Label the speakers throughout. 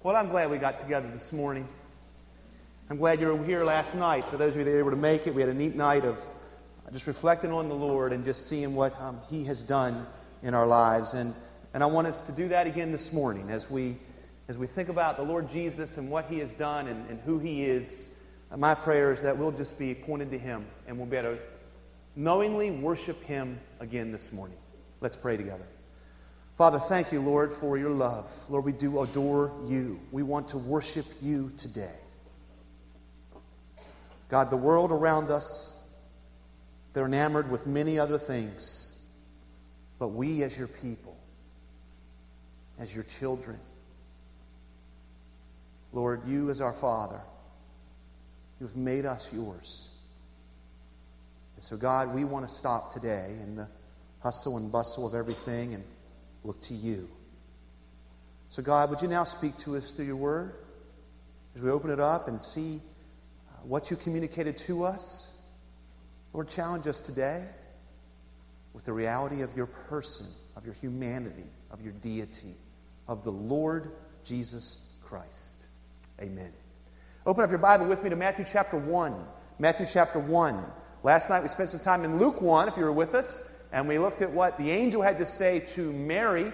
Speaker 1: Well, I'm glad we got together this morning. I'm glad you were here last night. For those of you that were able to make it, we had a neat night of just reflecting on the Lord and just seeing what um, He has done in our lives. And, and I want us to do that again this morning as we, as we think about the Lord Jesus and what He has done and, and who He is. My prayer is that we'll just be pointed to Him and we'll be able to knowingly worship Him again this morning. Let's pray together. Father, thank you, Lord, for your love. Lord, we do adore you. We want to worship you today. God, the world around us, they're enamored with many other things. But we, as your people, as your children, Lord, you as our Father, you've made us yours. And so, God, we want to stop today in the hustle and bustle of everything and look to you. So, God, would you now speak to us through your word as we open it up and see uh, what you communicated to us? Lord, challenge us today with the reality of your person, of your humanity, of your deity, of the Lord Jesus Christ. Amen. Open up your Bible with me to Matthew chapter 1. Matthew chapter 1. Last night we spent some time in Luke 1, if you were with us and we looked at what the angel had to say to Mary.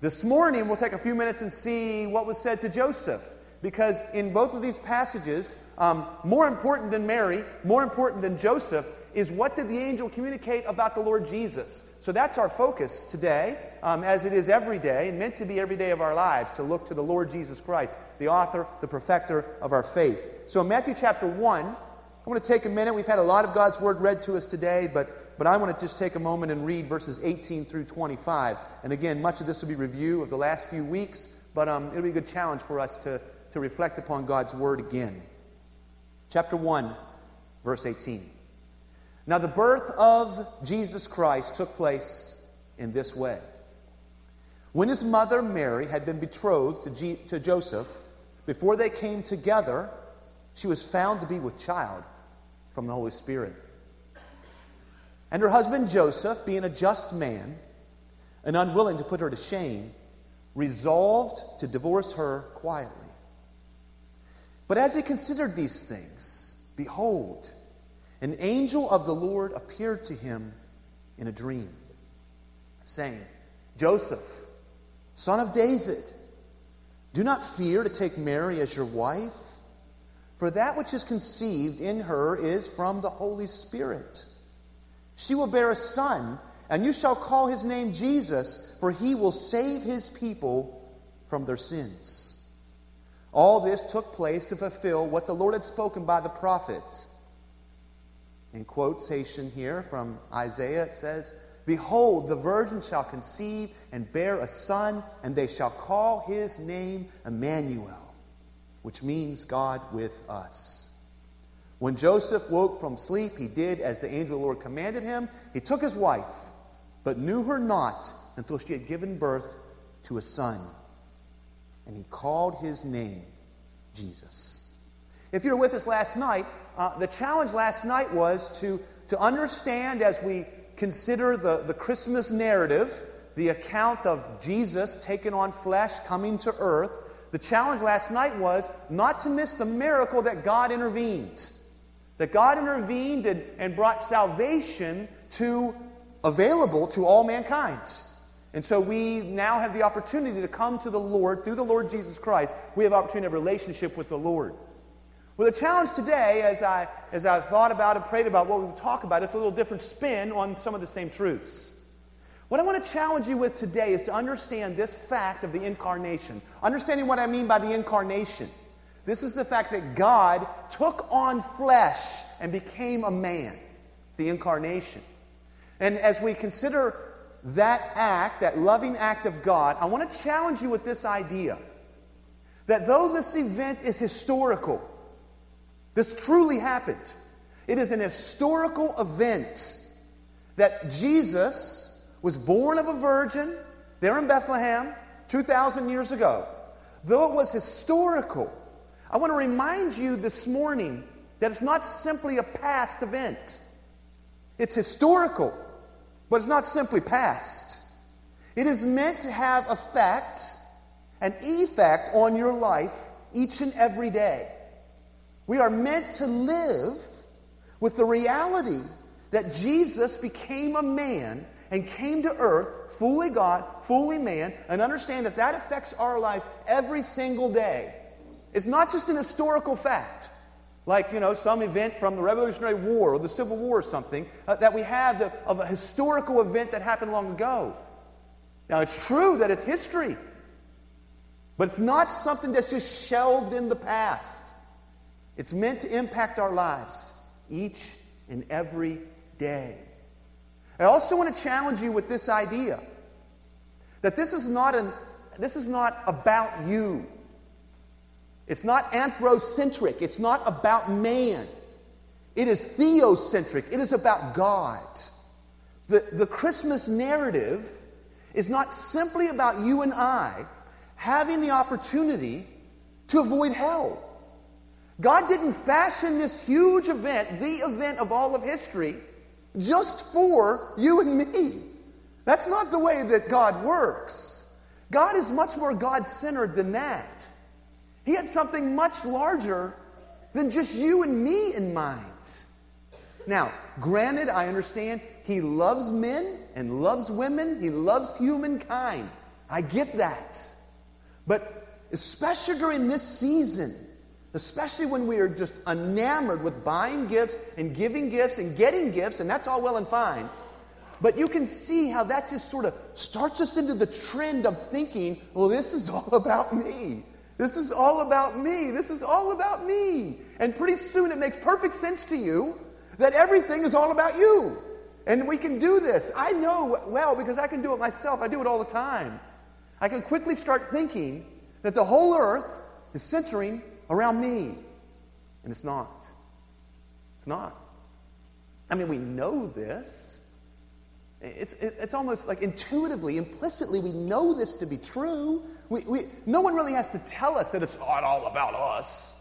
Speaker 1: This morning, we'll take a few minutes and see what was said to Joseph. Because in both of these passages, um, more important than Mary, more important than Joseph, is what did the angel communicate about the Lord Jesus? So that's our focus today, um, as it is every day, and meant to be every day of our lives, to look to the Lord Jesus Christ, the author, the perfecter of our faith. So in Matthew chapter 1, I want to take a minute. We've had a lot of God's word read to us today, but but I want to just take a moment and read verses 18 through 25. And again, much of this will be review of the last few weeks, but um, it'll be a good challenge for us to, to reflect upon God's word again. Chapter 1, verse 18. Now, the birth of Jesus Christ took place in this way. When his mother Mary had been betrothed to, G- to Joseph, before they came together, she was found to be with child from the Holy Spirit. And her husband Joseph, being a just man and unwilling to put her to shame, resolved to divorce her quietly. But as he considered these things, behold, an angel of the Lord appeared to him in a dream, saying, Joseph, son of David, do not fear to take Mary as your wife, for that which is conceived in her is from the Holy Spirit. She will bear a son, and you shall call his name Jesus, for he will save his people from their sins. All this took place to fulfill what the Lord had spoken by the prophet. In quotation here from Isaiah, it says, Behold, the virgin shall conceive and bear a son, and they shall call his name Emmanuel, which means God with us. When Joseph woke from sleep, he did as the angel of the Lord commanded him. He took his wife, but knew her not until she had given birth to a son. And he called his name Jesus. If you were with us last night, uh, the challenge last night was to, to understand as we consider the, the Christmas narrative, the account of Jesus taking on flesh, coming to earth. The challenge last night was not to miss the miracle that God intervened. That God intervened and, and brought salvation to available to all mankind. And so we now have the opportunity to come to the Lord through the Lord Jesus Christ. We have opportunity of relationship with the Lord. Well, the challenge today, as I, as I thought about and prayed about what we would talk about, is a little different spin on some of the same truths. What I want to challenge you with today is to understand this fact of the incarnation. Understanding what I mean by the incarnation. This is the fact that God took on flesh and became a man, the incarnation. And as we consider that act, that loving act of God, I want to challenge you with this idea that though this event is historical, this truly happened. It is an historical event that Jesus was born of a virgin there in Bethlehem 2,000 years ago. Though it was historical, I want to remind you this morning that it's not simply a past event. It's historical, but it's not simply past. It is meant to have effect an effect on your life each and every day. We are meant to live with the reality that Jesus became a man and came to earth, fully God, fully man, and understand that that affects our life every single day. It's not just an historical fact, like, you know, some event from the Revolutionary War or the Civil War or something, uh, that we have the, of a historical event that happened long ago. Now, it's true that it's history, but it's not something that's just shelved in the past. It's meant to impact our lives each and every day. I also want to challenge you with this idea that this is not, an, this is not about you. It's not anthrocentric. It's not about man. It is theocentric. It is about God. The, the Christmas narrative is not simply about you and I having the opportunity to avoid hell. God didn't fashion this huge event, the event of all of history, just for you and me. That's not the way that God works. God is much more God centered than that. He had something much larger than just you and me in mind. Now, granted, I understand He loves men and loves women, He loves humankind. I get that. But especially during this season, especially when we are just enamored with buying gifts and giving gifts and getting gifts, and that's all well and fine. But you can see how that just sort of starts us into the trend of thinking, well, this is all about me. This is all about me. This is all about me. And pretty soon it makes perfect sense to you that everything is all about you. And we can do this. I know well because I can do it myself. I do it all the time. I can quickly start thinking that the whole earth is centering around me. And it's not. It's not. I mean, we know this. It's, it's almost like intuitively, implicitly, we know this to be true. We, we, no one really has to tell us that it's not all about us.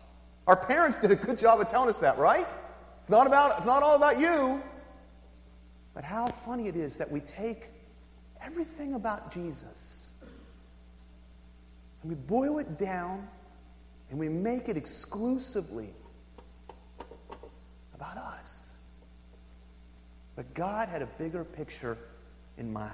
Speaker 1: Our parents did a good job of telling us that, right? It's not, about, it's not all about you. But how funny it is that we take everything about Jesus and we boil it down and we make it exclusively about us. But God had a bigger picture in mind.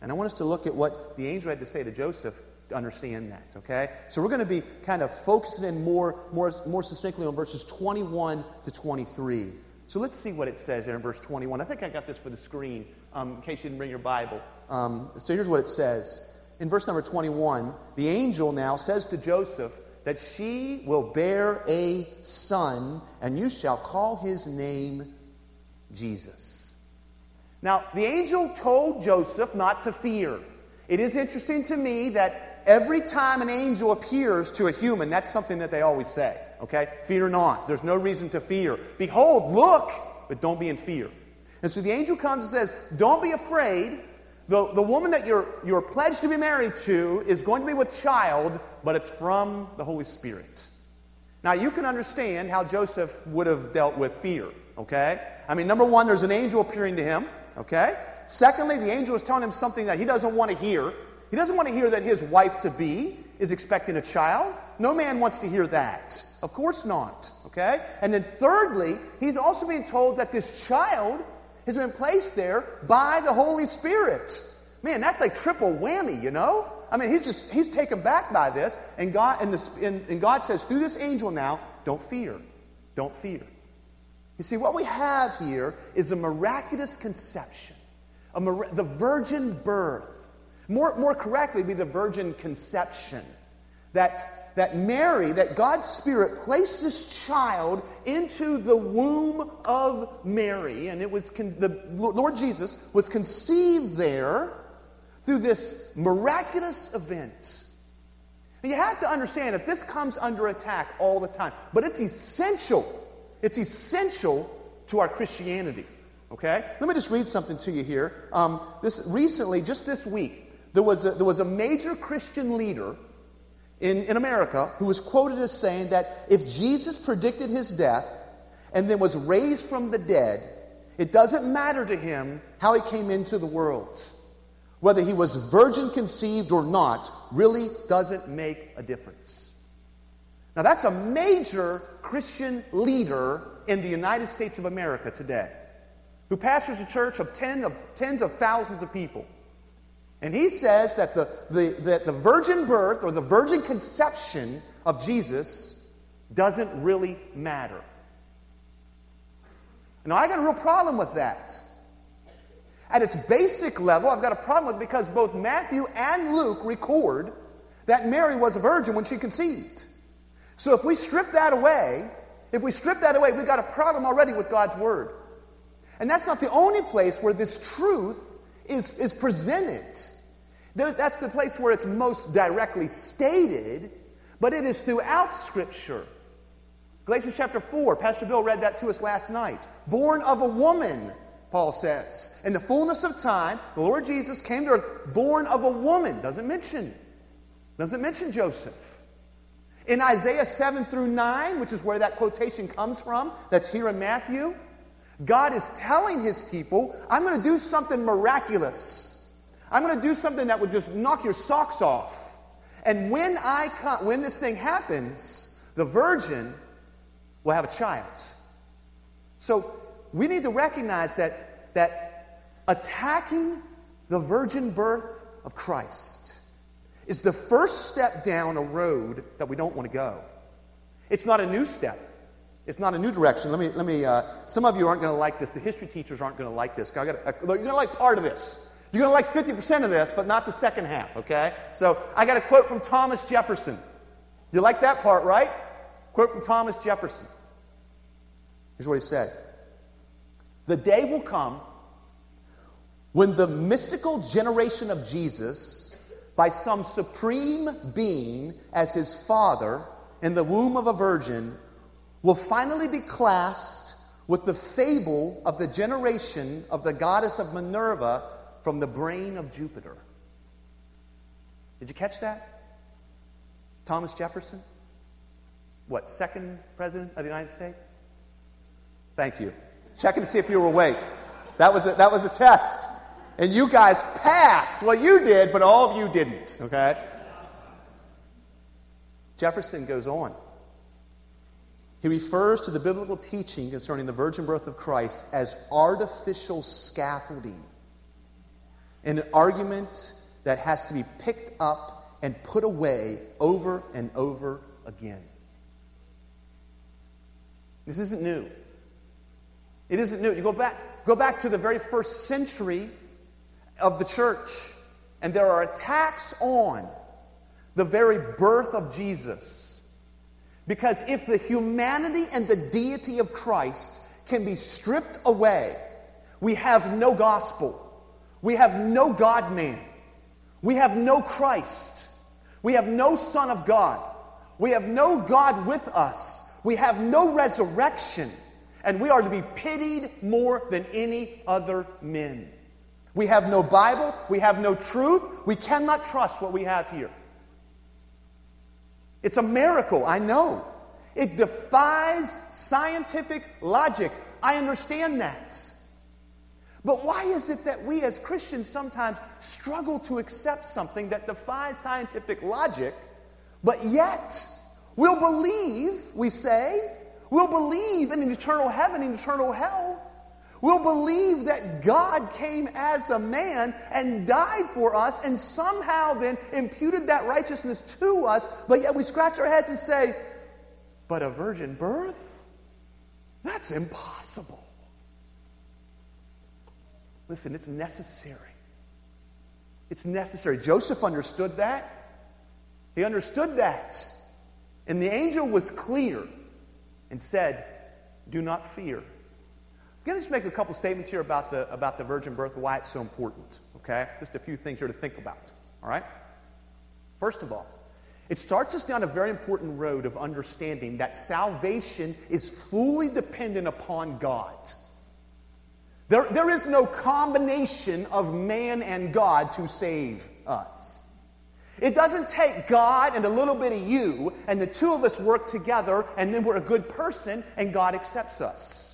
Speaker 1: And I want us to look at what the angel had to say to Joseph understand that, okay? So we're going to be kind of focusing in more, more, more succinctly on verses 21 to 23. So let's see what it says there in verse 21. I think I got this for the screen um, in case you didn't bring your Bible. Um, so here's what it says. In verse number 21, the angel now says to Joseph, that she will bear a son, and you shall call his name Jesus. Now, the angel told Joseph not to fear. It is interesting to me that every time an angel appears to a human, that's something that they always say. Okay? Fear not. There's no reason to fear. Behold, look, but don't be in fear. And so the angel comes and says, Don't be afraid. The, the woman that you're, you're pledged to be married to is going to be with child, but it's from the Holy Spirit. Now, you can understand how Joseph would have dealt with fear, okay? I mean, number one, there's an angel appearing to him, okay? Secondly, the angel is telling him something that he doesn't want to hear. He doesn't want to hear that his wife to be is expecting a child. No man wants to hear that. Of course not, okay? And then thirdly, he's also being told that this child has been placed there by the Holy Spirit. Man, that's like triple whammy, you know? I mean, he's just, he's taken back by this, and God, and, the, and, and God says through this angel now, don't fear. Don't fear. You see, what we have here is a miraculous conception, a the virgin birth. More, more correctly, be the virgin conception. That that Mary, that God's Spirit placed this child into the womb of Mary, and it was con- the Lord Jesus was conceived there through this miraculous event. And you have to understand that this comes under attack all the time, but it's essential. It's essential to our Christianity. Okay? Let me just read something to you here. Um, this recently, just this week, there was a, there was a major Christian leader in, in America who was quoted as saying that if Jesus predicted his death and then was raised from the dead, it doesn't matter to him how he came into the world. whether he was virgin conceived or not, really doesn't make a difference. Now, that's a major Christian leader in the United States of America today who pastors a church of, ten of tens of thousands of people. And he says that the, the, that the virgin birth or the virgin conception of Jesus doesn't really matter. Now, I got a real problem with that. At its basic level, I've got a problem with it because both Matthew and Luke record that Mary was a virgin when she conceived. So if we strip that away, if we strip that away, we've got a problem already with God's Word. And that's not the only place where this truth is, is presented. That's the place where it's most directly stated, but it is throughout Scripture. Galatians chapter 4, Pastor Bill read that to us last night. Born of a woman, Paul says. In the fullness of time, the Lord Jesus came to earth, born of a woman. Doesn't mention, doesn't mention Joseph. In Isaiah 7 through 9, which is where that quotation comes from, that's here in Matthew, God is telling his people, I'm going to do something miraculous. I'm going to do something that would just knock your socks off. And when I come, when this thing happens, the virgin will have a child. So we need to recognize that, that attacking the virgin birth of Christ is the first step down a road that we don't want to go. It's not a new step. It's not a new direction. Let me, let me, uh, some of you aren't going to like this. The history teachers aren't going to like this. I got uh, you're going to like part of this. You're going to like 50% of this, but not the second half, okay? So I got a quote from Thomas Jefferson. You like that part, right? Quote from Thomas Jefferson. Here's what he said The day will come when the mystical generation of Jesus, by some supreme being as his father in the womb of a virgin, will finally be classed with the fable of the generation of the goddess of Minerva from the brain of Jupiter. Did you catch that? Thomas Jefferson? What, second president of the United States? Thank you. Checking to see if you were awake. That was a, that was a test. And you guys passed. Well, you did, but all of you didn't, okay? Jefferson goes on. He refers to the biblical teaching concerning the virgin birth of Christ as artificial scaffolding, an argument that has to be picked up and put away over and over again. This isn't new. It isn't new. You go back, go back to the very first century of the church, and there are attacks on the very birth of Jesus because if the humanity and the deity of Christ can be stripped away, we have no gospel. We have no God man. We have no Christ. We have no Son of God. We have no God with us. We have no resurrection. And we are to be pitied more than any other men. We have no Bible. We have no truth. We cannot trust what we have here. It's a miracle, I know. It defies scientific logic. I understand that. But why is it that we as Christians sometimes struggle to accept something that defies scientific logic, but yet we'll believe, we say, we'll believe in an eternal heaven and eternal hell, We'll believe that God came as a man and died for us and somehow then imputed that righteousness to us, but yet we scratch our heads and say, but a virgin birth? That's impossible. Listen, it's necessary. It's necessary. Joseph understood that. He understood that. And the angel was clear and said, Do not fear going to just make a couple statements here about the, about the virgin birth, why it's so important. Okay? Just a few things here to think about. All right? First of all, it starts us down a very important road of understanding that salvation is fully dependent upon God. There, there is no combination of man and God to save us. It doesn't take God and a little bit of you, and the two of us work together, and then we're a good person, and God accepts us.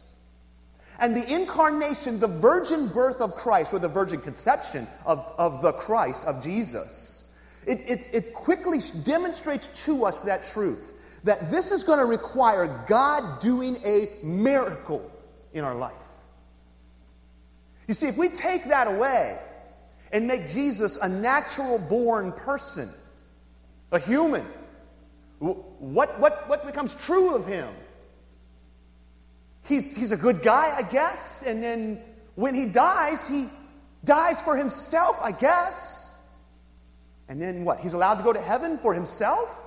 Speaker 1: And the incarnation, the virgin birth of Christ, or the virgin conception of, of the Christ, of Jesus, it, it, it quickly demonstrates to us that truth that this is going to require God doing a miracle in our life. You see, if we take that away and make Jesus a natural born person, a human, what, what, what becomes true of him? He's, he's a good guy, I guess, and then when he dies, he dies for himself, I guess. And then what? He's allowed to go to heaven for himself?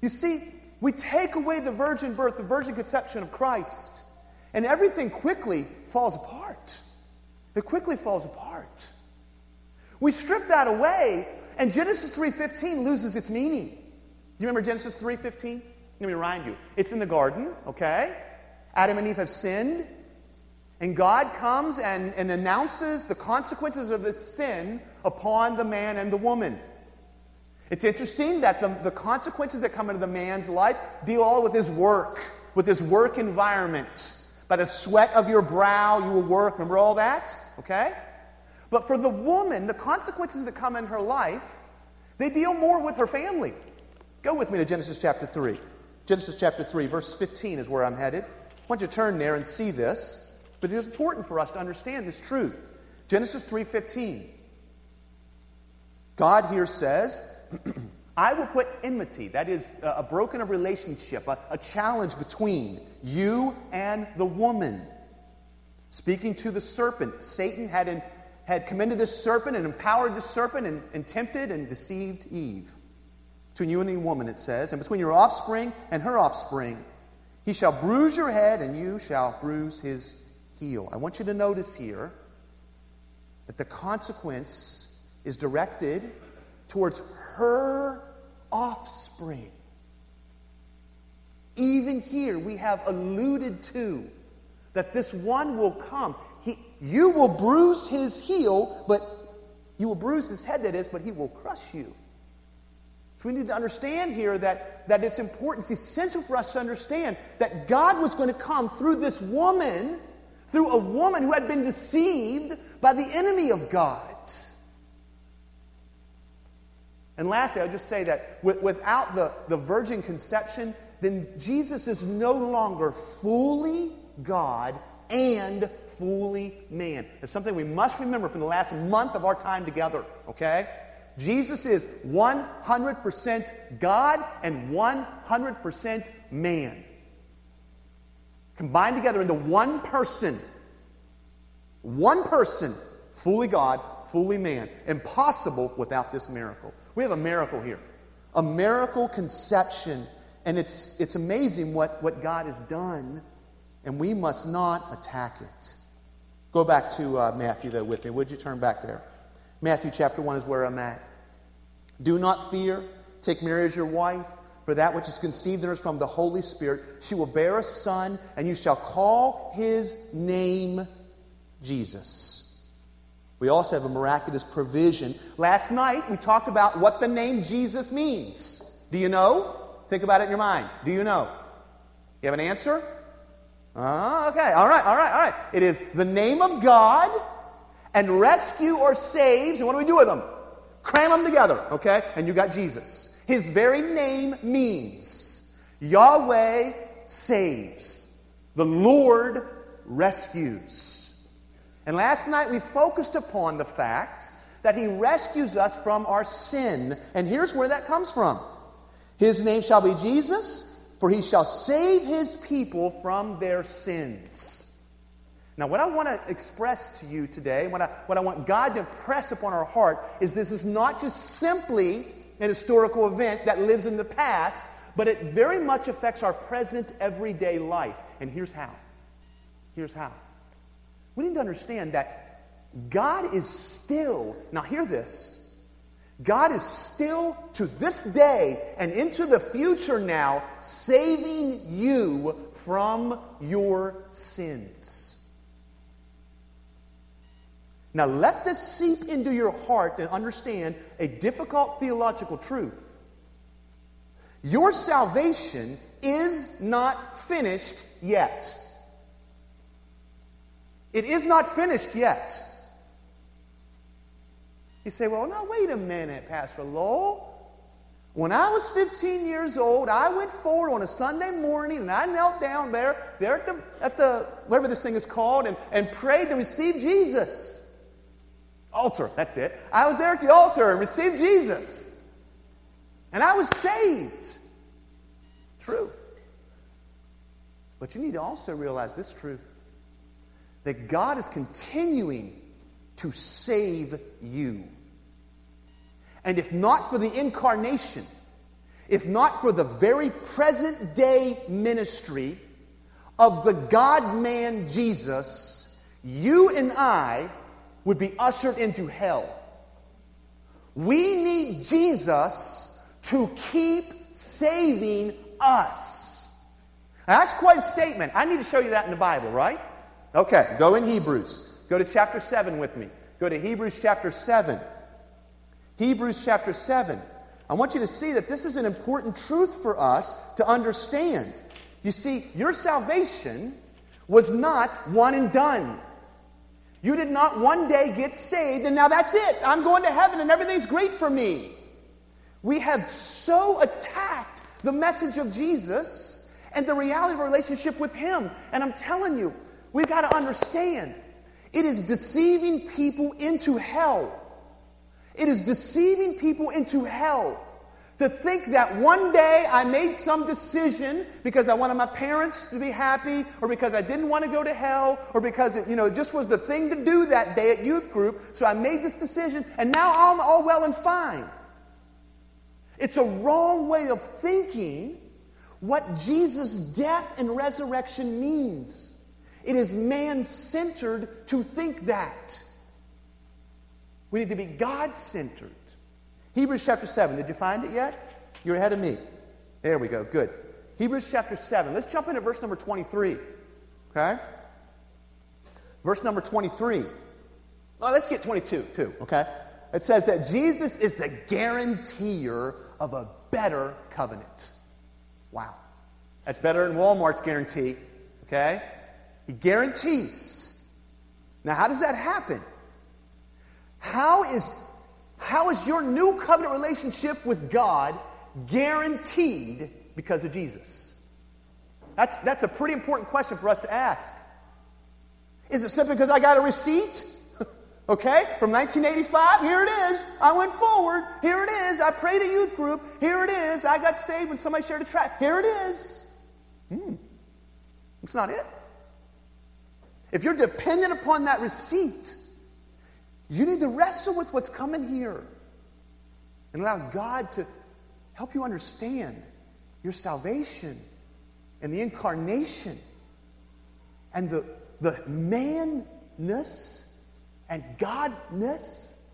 Speaker 1: You see, we take away the virgin birth, the virgin conception of Christ, and everything quickly falls apart. It quickly falls apart. We strip that away, and Genesis 3:15 loses its meaning. You remember Genesis 3:15? Let me remind you. It's in the garden, okay? Adam and Eve have sinned, and God comes and, and announces the consequences of this sin upon the man and the woman. It's interesting that the, the consequences that come into the man's life deal all with his work, with his work environment. By the sweat of your brow, you will work. Remember all that? Okay? But for the woman, the consequences that come in her life, they deal more with her family. Go with me to Genesis chapter 3. Genesis chapter 3, verse 15 is where I'm headed. I want you to turn there and see this, but it is important for us to understand this truth. Genesis 3:15. God here says, I will put enmity, that is, a broken relationship, a, a challenge between you and the woman. Speaking to the serpent, Satan had, in, had commended this serpent and empowered this serpent and, and tempted and deceived Eve. Between you and the woman, it says, and between your offspring and her offspring, he shall bruise your head and you shall bruise his heel. I want you to notice here that the consequence is directed towards her offspring. Even here, we have alluded to that this one will come. He, you will bruise his heel, but you will bruise his head, that is, but he will crush you. So we need to understand here that, that it's important, it's essential for us to understand that God was going to come through this woman, through a woman who had been deceived by the enemy of God. And lastly, I'll just say that without the, the virgin conception, then Jesus is no longer fully God and fully man. It's something we must remember from the last month of our time together, okay? Jesus is 100% God and 100% man. Combined together into one person. One person, fully God, fully man. Impossible without this miracle. We have a miracle here. A miracle conception. And it's, it's amazing what, what God has done, and we must not attack it. Go back to uh, Matthew, though, with me. Would you turn back there? Matthew chapter 1 is where I'm at. Do not fear. Take Mary as your wife, for that which is conceived in her is from the Holy Spirit. She will bear a son, and you shall call his name Jesus. We also have a miraculous provision. Last night, we talked about what the name Jesus means. Do you know? Think about it in your mind. Do you know? You have an answer? Uh, okay, all right, all right, all right. It is the name of God and rescue or saves. And what do we do with them? Cram them together, okay? And you got Jesus. His very name means Yahweh saves, the Lord rescues. And last night we focused upon the fact that he rescues us from our sin. And here's where that comes from His name shall be Jesus, for he shall save his people from their sins. Now, what I want to express to you today, what I, what I want God to impress upon our heart, is this is not just simply an historical event that lives in the past, but it very much affects our present everyday life. And here's how. Here's how. We need to understand that God is still, now hear this, God is still to this day and into the future now saving you from your sins. Now, let this seep into your heart and understand a difficult theological truth. Your salvation is not finished yet. It is not finished yet. You say, well, no, wait a minute, Pastor Lowell. When I was 15 years old, I went forward on a Sunday morning and I knelt down there, there at the, at the whatever this thing is called, and, and prayed to receive Jesus. Altar, that's it. I was there at the altar and received Jesus. And I was saved. True. But you need to also realize this truth that God is continuing to save you. And if not for the incarnation, if not for the very present day ministry of the God man Jesus, you and I would be ushered into hell. We need Jesus to keep saving us. Now, that's quite a statement. I need to show you that in the Bible, right? Okay, go in Hebrews. Go to chapter 7 with me. Go to Hebrews chapter 7. Hebrews chapter 7. I want you to see that this is an important truth for us to understand. You see, your salvation was not one and done. You did not one day get saved and now that's it. I'm going to heaven and everything's great for me. We have so attacked the message of Jesus and the reality of a relationship with Him. And I'm telling you, we've got to understand it is deceiving people into hell. It is deceiving people into hell to think that one day I made some decision because I wanted my parents to be happy, or because I didn't want to go to hell, or because it, you know, just was the thing to do that day at youth group. So I made this decision, and now I'm all well and fine. It's a wrong way of thinking what Jesus' death and resurrection means. It is man centered to think that. We need to be God centered. Hebrews chapter 7. Did you find it yet? You're ahead of me. There we go. Good. Hebrews chapter 7. Let's jump into verse number 23. Okay? Verse number 23. Oh, let's get 22 too, okay? It says that Jesus is the guarantor of a better covenant. Wow. That's better than Walmart's guarantee, okay? He guarantees. Now, how does that happen? How is, how is your new covenant relationship with God guaranteed because of Jesus? That's, that's a pretty important question for us to ask. Is it simply because I got a receipt? okay, from 1985, here it is. I went forward. Here it is. I prayed a youth group. Here it is. I got saved when somebody shared a track. Here it is. Hmm. It's not it. If you're dependent upon that receipt, you need to wrestle with what's coming here and allow God to help you understand your salvation and the incarnation and the, the manness and godness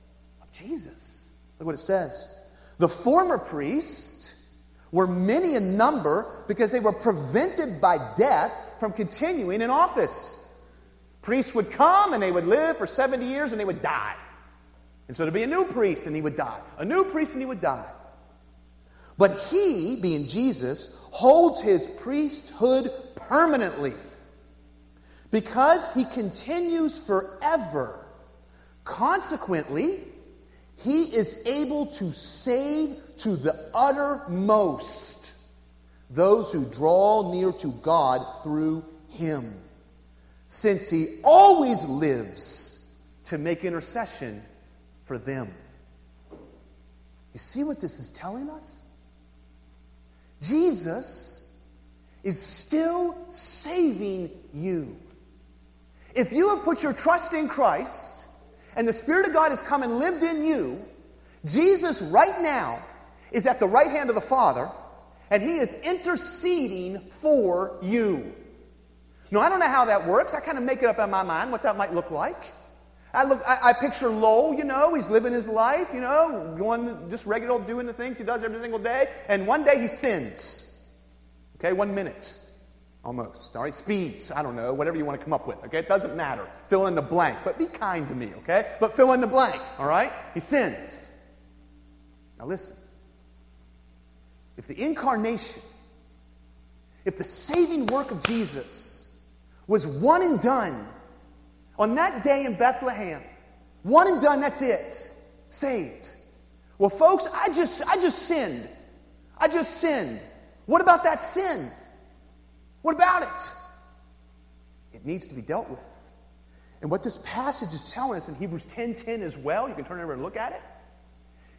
Speaker 1: of Jesus. Look what it says. The former priests were many in number because they were prevented by death from continuing in office. Priests would come and they would live for 70 years and they would die. And so there'd be a new priest and he would die. A new priest and he would die. But he, being Jesus, holds his priesthood permanently because he continues forever. Consequently, he is able to save to the uttermost those who draw near to God through him since he always lives to make intercession for them. You see what this is telling us? Jesus is still saving you. If you have put your trust in Christ and the Spirit of God has come and lived in you, Jesus right now is at the right hand of the Father and he is interceding for you. No, I don't know how that works. I kind of make it up in my mind what that might look like. I look, I, I, picture Lowell, you know, he's living his life, you know, going just regular doing the things he does every single day, and one day he sins. Okay, one minute, almost. All right, speeds, I don't know, whatever you want to come up with. Okay, it doesn't matter. Fill in the blank, but be kind to me. Okay, but fill in the blank. All right, he sins. Now listen. If the incarnation, if the saving work of Jesus was one and done, On that day in Bethlehem, one and done, that's it. Saved. Well, folks, I just I just sinned. I just sinned. What about that sin? What about it? It needs to be dealt with. And what this passage is telling us in Hebrews 10:10 10, 10 as well, you can turn over and look at it,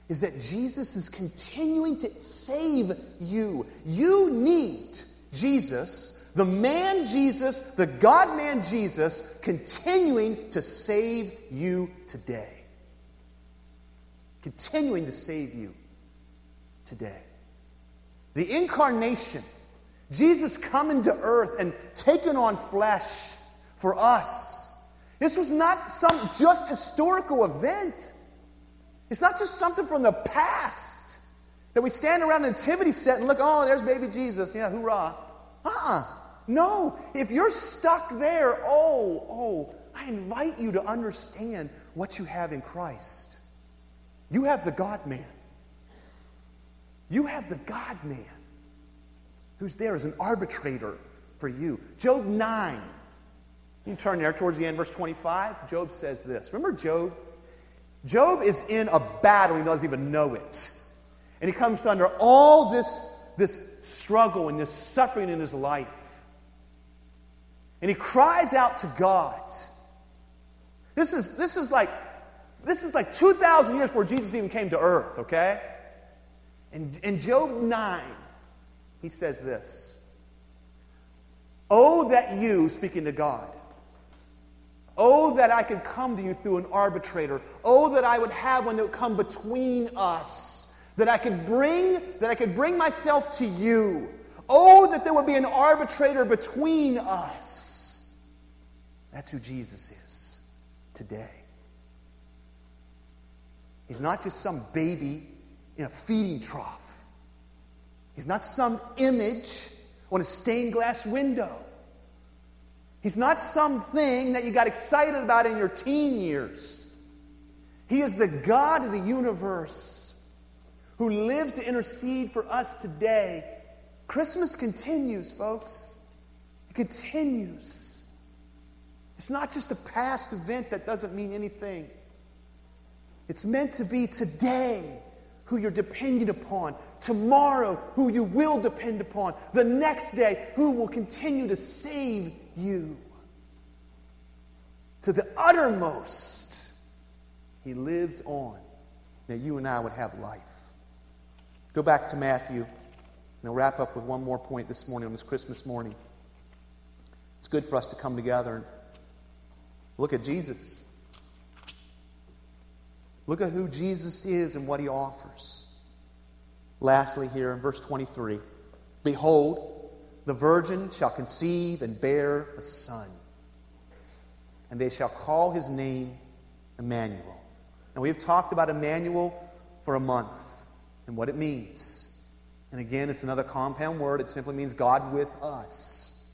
Speaker 1: is that Jesus is continuing to save you. You need Jesus, the man Jesus, the God man Jesus, continuing to save you today. Continuing to save you today. The incarnation, Jesus coming to earth and taking on flesh for us. This was not some just historical event. It's not just something from the past that we stand around a nativity set and look, oh, there's baby Jesus. Yeah, hoorah. Uh uh-uh. No. If you're stuck there, oh, oh, I invite you to understand what you have in Christ. You have the God man. You have the God man who's there as an arbitrator for you. Job 9. You turn there towards the end, verse 25. Job says this. Remember Job? Job is in a battle, he doesn't even know it. And he comes under all this, this struggle and this suffering in his life. And he cries out to God. This is, this is like this is like 2,000 years before Jesus even came to earth, okay? And in Job 9, he says this Oh, that you, speaking to God, Oh, that I could come to you through an arbitrator. Oh, that I would have one that would come between us. That I could bring, that I could bring myself to you. Oh, that there would be an arbitrator between us. That's who Jesus is today. He's not just some baby in a feeding trough. He's not some image on a stained glass window. He's not something that you got excited about in your teen years. He is the God of the universe who lives to intercede for us today. Christmas continues, folks. It continues. It's not just a past event that doesn't mean anything. It's meant to be today who you're dependent upon, tomorrow who you will depend upon, the next day who will continue to save you. To the uttermost, He lives on that you and I would have life. Go back to Matthew, and I'll wrap up with one more point this morning on this Christmas morning. It's good for us to come together and look at Jesus. Look at who Jesus is and what he offers. Lastly, here in verse 23 Behold, the virgin shall conceive and bear a son, and they shall call his name Emmanuel. And we have talked about Emmanuel for a month and what it means. And again, it's another compound word. It simply means God with us.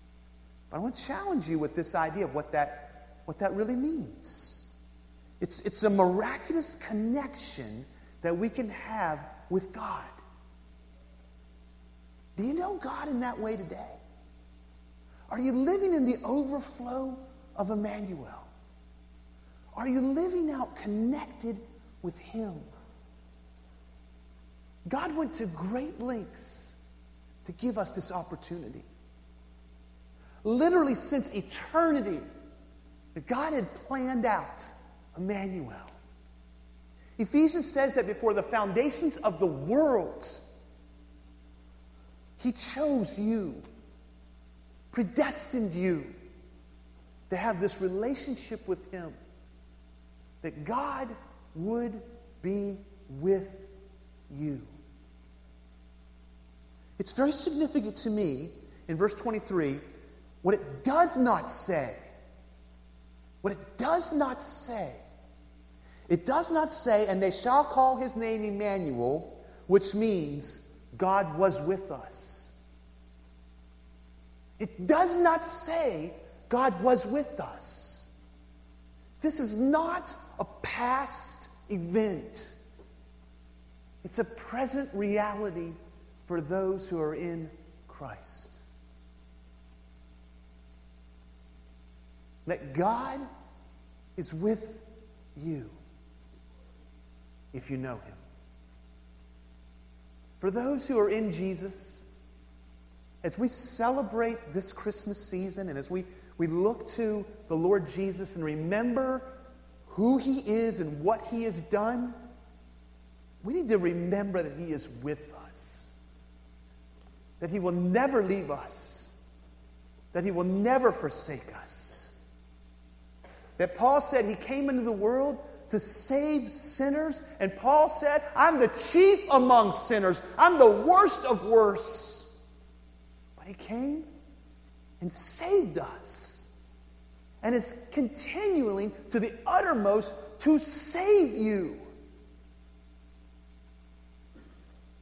Speaker 1: But I want to challenge you with this idea of what that, what that really means. It's, it's a miraculous connection that we can have with God. Do you know God in that way today? Are you living in the overflow of Emmanuel? Are you living out connected with Him? God went to great lengths to give us this opportunity. Literally, since eternity, that God had planned out Emmanuel. Ephesians says that before the foundations of the world, he chose you, predestined you to have this relationship with Him, that God would be with you. It's very significant to me in verse 23 what it does not say. What it does not say. It does not say, and they shall call his name Emmanuel, which means God was with us. It does not say God was with us. This is not a past event, it's a present reality for those who are in Christ. That God is with you if you know him. For those who are in Jesus, as we celebrate this Christmas season and as we, we look to the Lord Jesus and remember who he is and what he has done, we need to remember that he is with us, that he will never leave us, that he will never forsake us. That Paul said he came into the world to save sinners, and Paul said, I'm the chief among sinners, I'm the worst of worse. But he came and saved us and is continuing to the uttermost to save you.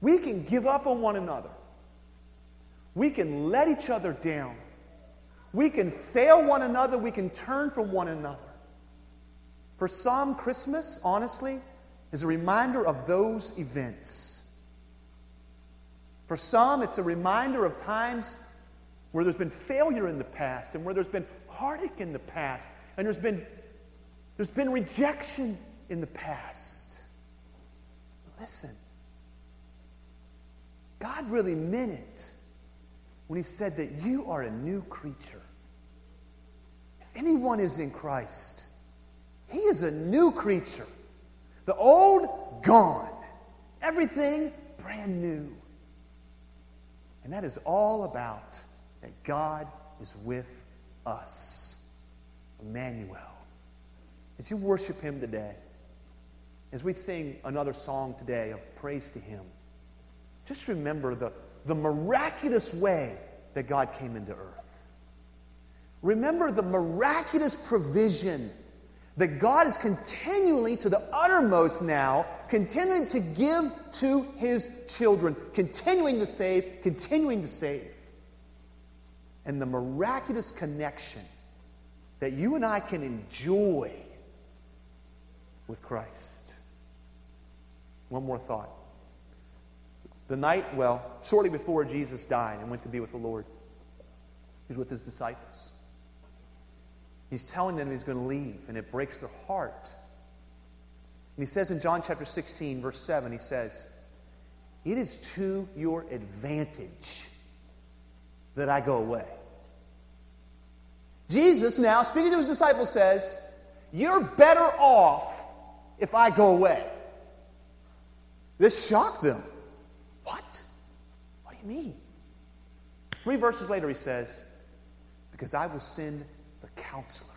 Speaker 1: We can give up on one another. We can let each other down. We can fail one another. We can turn from one another. For some, Christmas, honestly, is a reminder of those events. For some, it's a reminder of times where there's been failure in the past and where there's been heartache in the past and there's been, there's been rejection in the past. Listen, God really meant it when He said that you are a new creature. If anyone is in Christ, he is a new creature. The old, gone. Everything brand new. And that is all about that God is with us. Emmanuel. As you worship Him today, as we sing another song today of praise to Him, just remember the, the miraculous way that God came into earth. Remember the miraculous provision that God is continually to the uttermost now, continuing to give to his children, continuing to save, continuing to save. And the miraculous connection that you and I can enjoy with Christ. One more thought. The night, well, shortly before Jesus died and went to be with the Lord, he was with his disciples. He's telling them he's going to leave, and it breaks their heart. And he says in John chapter 16, verse 7, he says, It is to your advantage that I go away. Jesus, now speaking to his disciples, says, You're better off if I go away. This shocked them. What? What do you mean? Three verses later, he says, Because I will send counselor,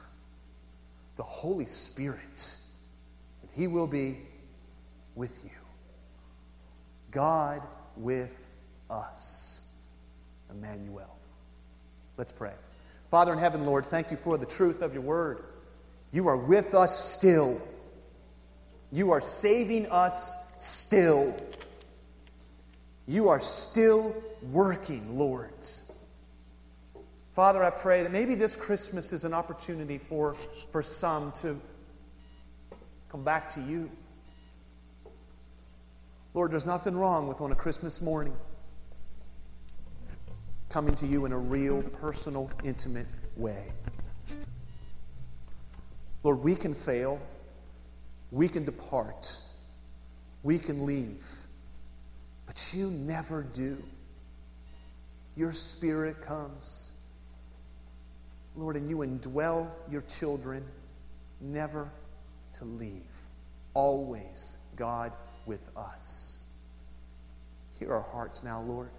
Speaker 1: the Holy Spirit, and he will be with you. God with us, Emmanuel. Let's pray. Father in heaven, Lord, thank you for the truth of your word. You are with us still. You are saving us still. You are still working, Lord. Father, I pray that maybe this Christmas is an opportunity for, for some to come back to you. Lord, there's nothing wrong with on a Christmas morning coming to you in a real, personal, intimate way. Lord, we can fail. We can depart. We can leave. But you never do. Your spirit comes Lord, and you indwell your children never to leave. Always, God, with us. Hear our hearts now, Lord.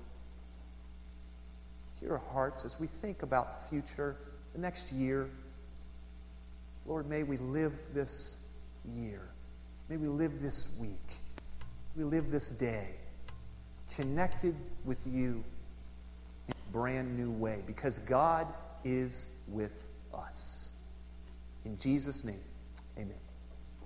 Speaker 1: Hear our hearts as we think about the future, the next year. Lord, may we live this year. May we live this week. We live this day connected with you in a brand new way because God is with us. In Jesus' name, amen.